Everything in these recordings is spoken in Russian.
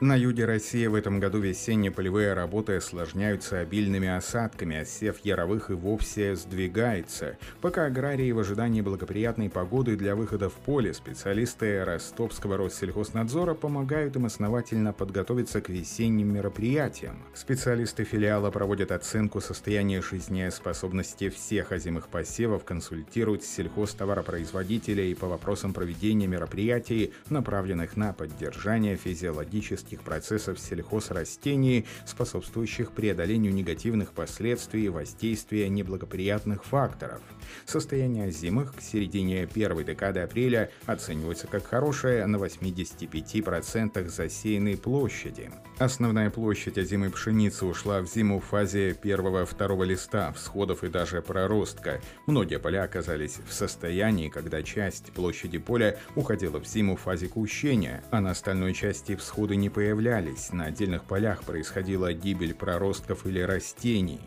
На юге России в этом году весенние полевые работы осложняются обильными осадками, а сев яровых и вовсе сдвигается. Пока аграрии в ожидании благоприятной погоды для выхода в поле, специалисты Ростовского Россельхознадзора помогают им основательно подготовиться к весенним мероприятиям. Специалисты филиала проводят оценку состояния жизнеспособности всех озимых посевов, консультируют сельхозтоваропроизводителей по вопросам проведения мероприятий, направленных на поддержание физиологических химических процессов сельхозрастений, способствующих преодолению негативных последствий воздействия неблагоприятных факторов. Состояние зимых к середине первой декады апреля оценивается как хорошее на 85% засеянной площади. Основная площадь озимой пшеницы ушла в зиму в фазе первого-второго листа, всходов и даже проростка. Многие поля оказались в состоянии, когда часть площади поля уходила в зиму в фазе кущения, а на остальной части всходы не появлялись, на отдельных полях происходила гибель проростков или растений.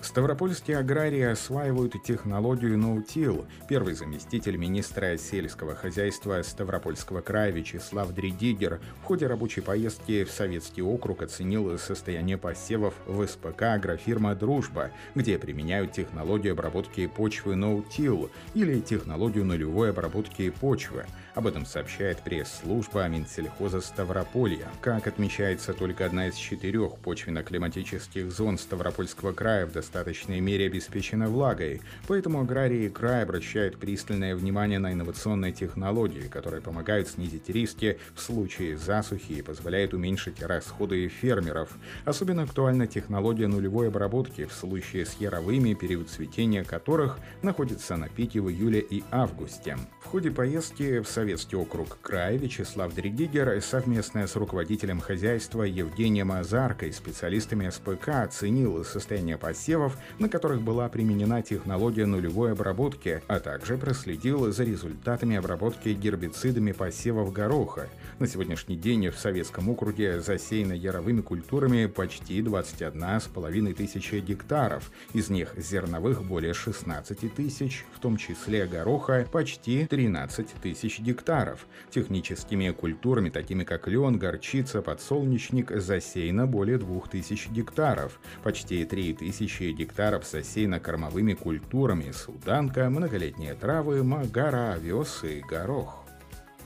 Ставропольские аграрии осваивают технологию ноутил. Первый заместитель министра сельского хозяйства Ставропольского края Вячеслав Дридигер в ходе рабочей поездки в Советский округ оценил состояние посевов в СПК агрофирма «Дружба», где применяют технологию обработки почвы ноутил или технологию нулевой обработки почвы. Об этом сообщает пресс-служба Минсельхоза Ставрополья. Как отмечается, только одна из четырех почвенно-климатических зон Ставропольского края в достаточно достаточной мере обеспечена влагой, поэтому аграрии края обращают пристальное внимание на инновационные технологии, которые помогают снизить риски в случае засухи и позволяют уменьшить расходы фермеров. Особенно актуальна технология нулевой обработки в случае с яровыми, период цветения которых находится на пике в июле и августе. В ходе поездки в Советский округ края Вячеслав Дригигер совместно с руководителем хозяйства Евгением Азаркой, специалистами СПК оценил состояние посевов, на которых была применена технология нулевой обработки, а также проследил за результатами обработки гербицидами посевов гороха. На сегодняшний день в Советском округе засеяно яровыми культурами почти 21,5 тысячи гектаров, из них зерновых более 16 тысяч, в том числе гороха почти 13 тысяч гектаров. Техническими культурами, такими как лен, горчица, подсолнечник, засеяно более 2000 гектаров, почти 3000 гектаров засеяно-кормовыми культурами. Суданка, многолетние травы, магара, овес и горох.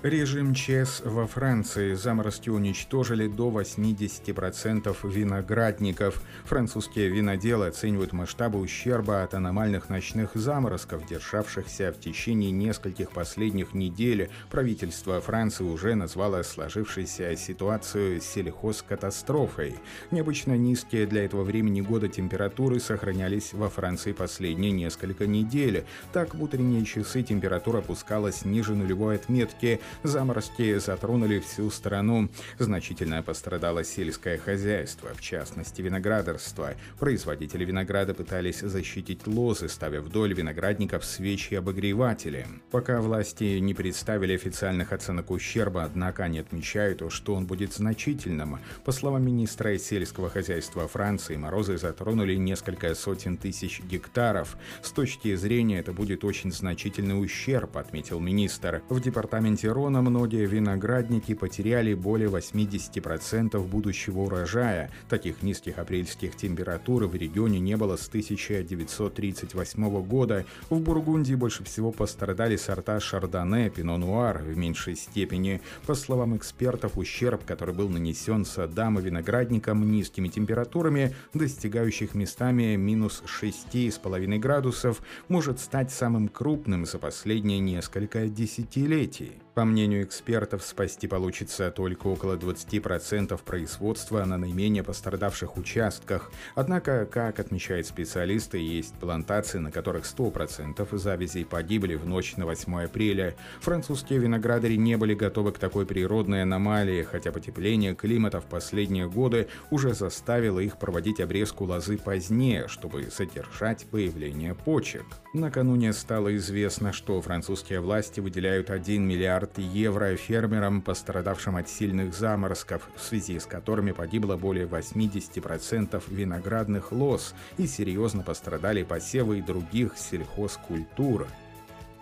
Режим ЧС во Франции заморозки уничтожили до 80% виноградников. Французские виноделы оценивают масштабы ущерба от аномальных ночных заморозков, державшихся в течение нескольких последних недель. Правительство Франции уже назвало сложившуюся ситуацию сельхозкатастрофой. Необычно низкие для этого времени года температуры сохранялись во Франции последние несколько недель. Так, в утренние часы температура опускалась ниже нулевой отметки, Заморозки затронули всю страну. Значительно пострадало сельское хозяйство, в частности виноградарство. Производители винограда пытались защитить лозы, ставя вдоль виноградников свечи обогреватели. Пока власти не представили официальных оценок ущерба, однако они отмечают, что он будет значительным. По словам министра сельского хозяйства Франции, морозы затронули несколько сотен тысяч гектаров. С точки зрения это будет очень значительный ущерб, отметил министр. В департаменте Рона многие виноградники потеряли более 80% будущего урожая. Таких низких апрельских температур в регионе не было с 1938 года. В Бургундии больше всего пострадали сорта Шардоне, Пино Нуар в меньшей степени. По словам экспертов, ущерб, который был нанесен садам и виноградникам низкими температурами, достигающих местами минус 6,5 градусов, может стать самым крупным за последние несколько десятилетий. По мнению экспертов, спасти получится только около 20% производства на наименее пострадавших участках. Однако, как отмечают специалисты, есть плантации, на которых 100% завязей погибли в ночь на 8 апреля. Французские виноградари не были готовы к такой природной аномалии, хотя потепление климата в последние годы уже заставило их проводить обрезку лозы позднее, чтобы задержать появление почек. Накануне стало известно, что французские власти выделяют 1 миллиард миллиард евро фермерам, пострадавшим от сильных заморозков, в связи с которыми погибло более 80% виноградных лоз и серьезно пострадали посевы других сельхозкультур.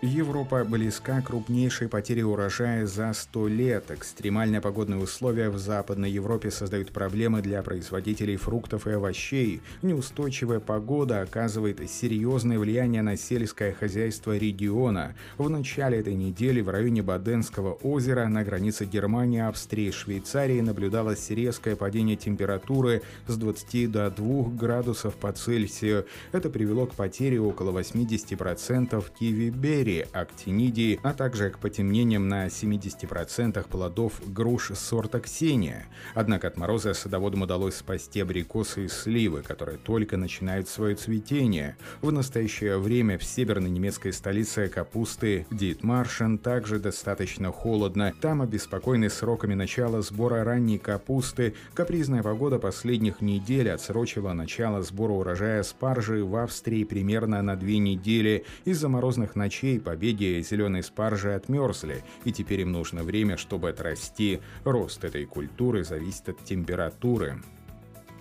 Европа близка крупнейшей потере урожая за 100 лет. Экстремальные погодные условия в Западной Европе создают проблемы для производителей фруктов и овощей. Неустойчивая погода оказывает серьезное влияние на сельское хозяйство региона. В начале этой недели в районе Баденского озера на границе Германии, Австрии и Швейцарии наблюдалось резкое падение температуры с 20 до 2 градусов по Цельсию. Это привело к потере около 80% киви-бери серии актинидии, а также к потемнениям на 70% плодов груш сорта Ксения. Однако от мороза садоводам удалось спасти абрикосы и сливы, которые только начинают свое цветение. В настоящее время в северной немецкой столице капусты Дитмаршен также достаточно холодно. Там обеспокоены сроками начала сбора ранней капусты. Капризная погода последних недель отсрочила начало сбора урожая спаржи в Австрии примерно на две недели. Из-за морозных ночей всей побеге зеленые спаржи отмерзли, и теперь им нужно время, чтобы отрасти. Рост этой культуры зависит от температуры.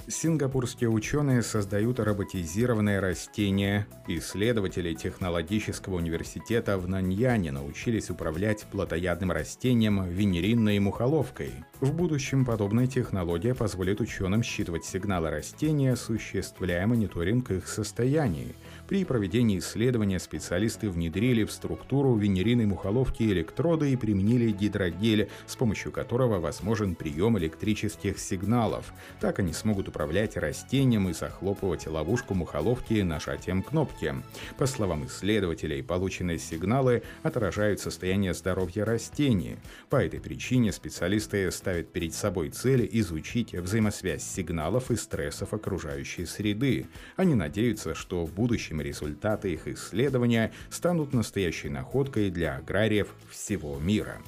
Сингапурские ученые создают роботизированные растения. Исследователи технологического университета в Наньяне научились управлять плотоядным растением венеринной мухоловкой. В будущем подобная технология позволит ученым считывать сигналы растения, осуществляя мониторинг их состояний. При проведении исследования специалисты внедрили в структуру венериной мухоловки электроды и применили гидрогель, с помощью которого возможен прием электрических сигналов. Так они смогут управлять растением и захлопывать ловушку мухоловки нажатием кнопки. По словам исследователей, полученные сигналы отражают состояние здоровья растений. По этой причине специалисты ставят перед собой цель изучить взаимосвязь сигналов и стрессов окружающей среды. Они надеются, что в будущем результаты их исследования станут настоящей находкой для аграриев всего мира.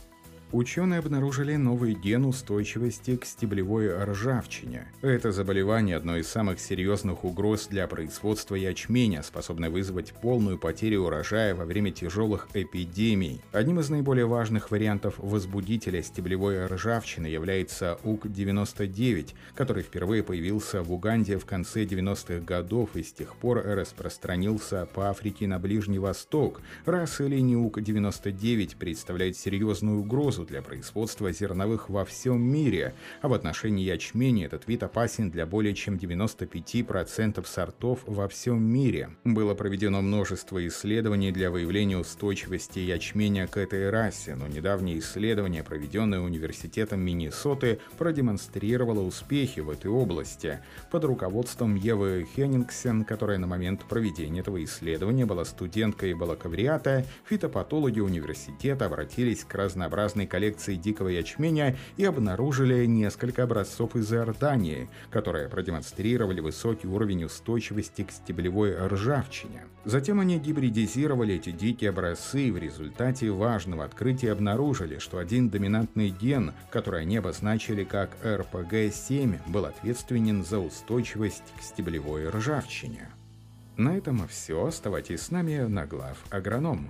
Ученые обнаружили новый ген устойчивости к стеблевой ржавчине. Это заболевание – одно из самых серьезных угроз для производства ячменя, способное вызвать полную потерю урожая во время тяжелых эпидемий. Одним из наиболее важных вариантов возбудителя стеблевой ржавчины является УК-99, который впервые появился в Уганде в конце 90-х годов и с тех пор распространился по Африке на Ближний Восток. Раса линии УК-99 представляет серьезную угрозу угрозу для производства зерновых во всем мире, а в отношении ячменя этот вид опасен для более чем 95% сортов во всем мире. Было проведено множество исследований для выявления устойчивости ячменя к этой расе, но недавнее исследование, проведенное Университетом Миннесоты, продемонстрировало успехи в этой области. Под руководством Евы Хеннингсен, которая на момент проведения этого исследования была студенткой бакалавриата, фитопатологи университета обратились к разнообразной коллекции дикого ячменя и обнаружили несколько образцов из Иордании, которые продемонстрировали высокий уровень устойчивости к стеблевой ржавчине. Затем они гибридизировали эти дикие образцы и в результате важного открытия обнаружили, что один доминантный ген, который они обозначили как РПГ-7, был ответственен за устойчивость к стеблевой ржавчине. На этом все. Оставайтесь с нами на глав агроном.